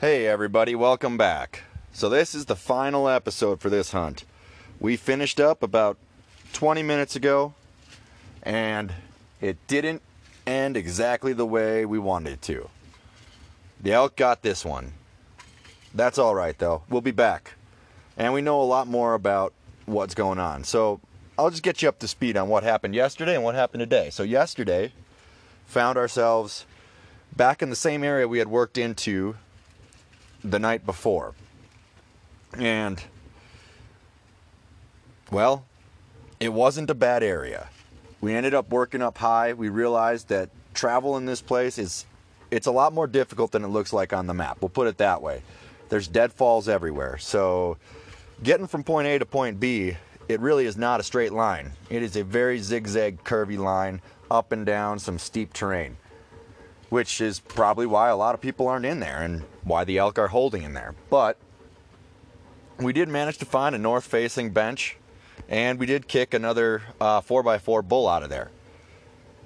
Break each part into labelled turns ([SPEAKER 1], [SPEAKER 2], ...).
[SPEAKER 1] Hey, everybody, welcome back. So, this is the final episode for this hunt. We finished up about 20 minutes ago, and it didn't end exactly the way we wanted it to. The elk got this one. That's all right, though. We'll be back. And we know a lot more about what's going on. So, I'll just get you up to speed on what happened yesterday and what happened today. So, yesterday, found ourselves back in the same area we had worked into the night before. And, well, it wasn't a bad area. We ended up working up high. We realized that travel in this place is it's a lot more difficult than it looks like on the map. We'll put it that way. There's deadfalls everywhere. So getting from point A to point B, it really is not a straight line. It is a very zigzag curvy line up and down some steep terrain which is probably why a lot of people aren't in there and why the elk are holding in there. But we did manage to find a north facing bench and we did kick another uh, 4x4 bull out of there.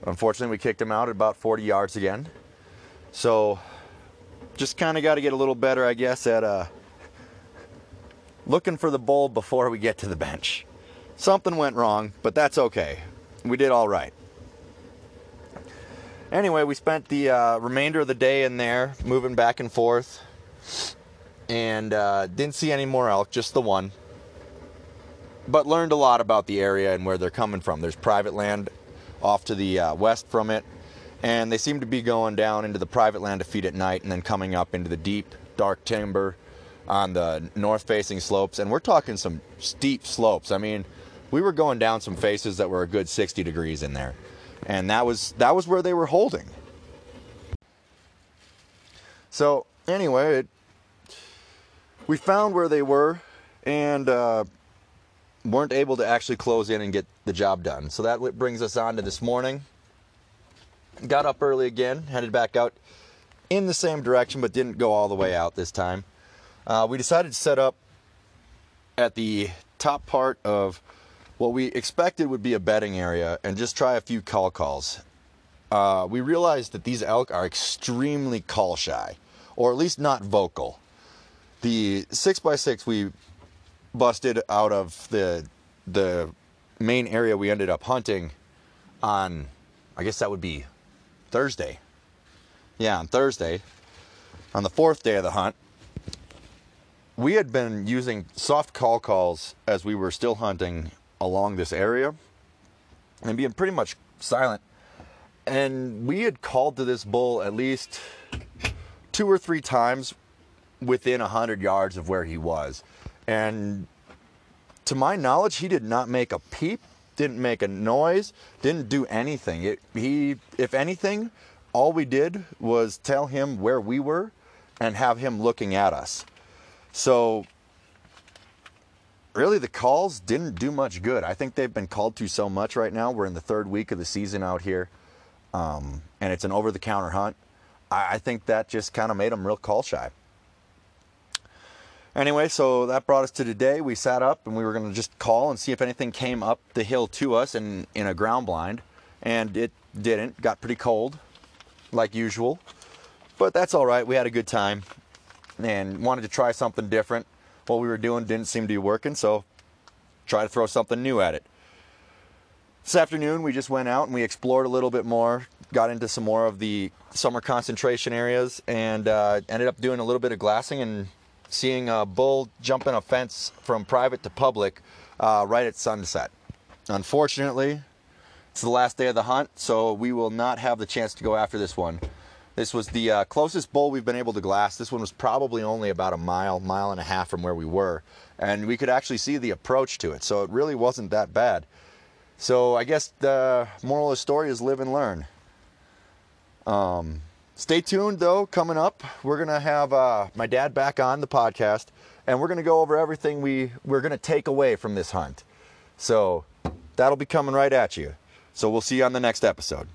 [SPEAKER 1] Unfortunately, we kicked him out at about 40 yards again. So just kind of got to get a little better, I guess, at uh, looking for the bull before we get to the bench. Something went wrong, but that's okay. We did all right. Anyway, we spent the uh, remainder of the day in there, moving back and forth, and uh, didn't see any more elk, just the one. But learned a lot about the area and where they're coming from. There's private land off to the uh, west from it, and they seem to be going down into the private land to feed at night and then coming up into the deep, dark timber on the north facing slopes. And we're talking some steep slopes. I mean, we were going down some faces that were a good 60 degrees in there and that was that was where they were holding. So anyway, it, we found where they were, and uh, weren't able to actually close in and get the job done. So that brings us on to this morning. Got up early again, headed back out in the same direction, but didn't go all the way out this time. Uh, we decided to set up at the top part of what we expected would be a bedding area and just try a few cow calls. Uh, we realized that these elk are extremely call shy, or at least not vocal. The 6x6 we busted out of the the main area we ended up hunting on I guess that would be Thursday. Yeah, on Thursday. On the fourth day of the hunt, we had been using soft cow calls as we were still hunting along this area and being pretty much silent. And we had called to this bull at least two or three times within a hundred yards of where he was. And to my knowledge, he did not make a peep, didn't make a noise, didn't do anything. It, he, if anything, all we did was tell him where we were and have him looking at us. So really the calls didn't do much good. I think they've been called to so much right now. We're in the third week of the season out here, um, and it's an over the counter hunt. I, I think that just kind of made them real call shy. Anyway, so that brought us to today. We sat up and we were going to just call and see if anything came up the hill to us in, in a ground blind. And it didn't. Got pretty cold, like usual. But that's all right. We had a good time and wanted to try something different what we were doing didn't seem to be working, so try to throw something new at it. This afternoon, we just went out and we explored a little bit more, got into some more of the summer concentration areas, and uh, ended up doing a little bit of glassing and seeing a bull jumping a fence from private to public uh, right at sunset. Unfortunately, it's the last day of the hunt, so we will not have the chance to go after this one. This was the uh, closest bull we've been able to glass. This one was probably only about a mile, mile and a half from where we were. And we could actually see the approach to it. So it really wasn't that bad. So I guess the moral of the story is live and learn. Um, stay tuned though, coming up, we're going to have uh, my dad back on the podcast. And we're going to go over everything we, we're going to take away from this hunt. So that'll be coming right at you. So we'll see you on the next episode.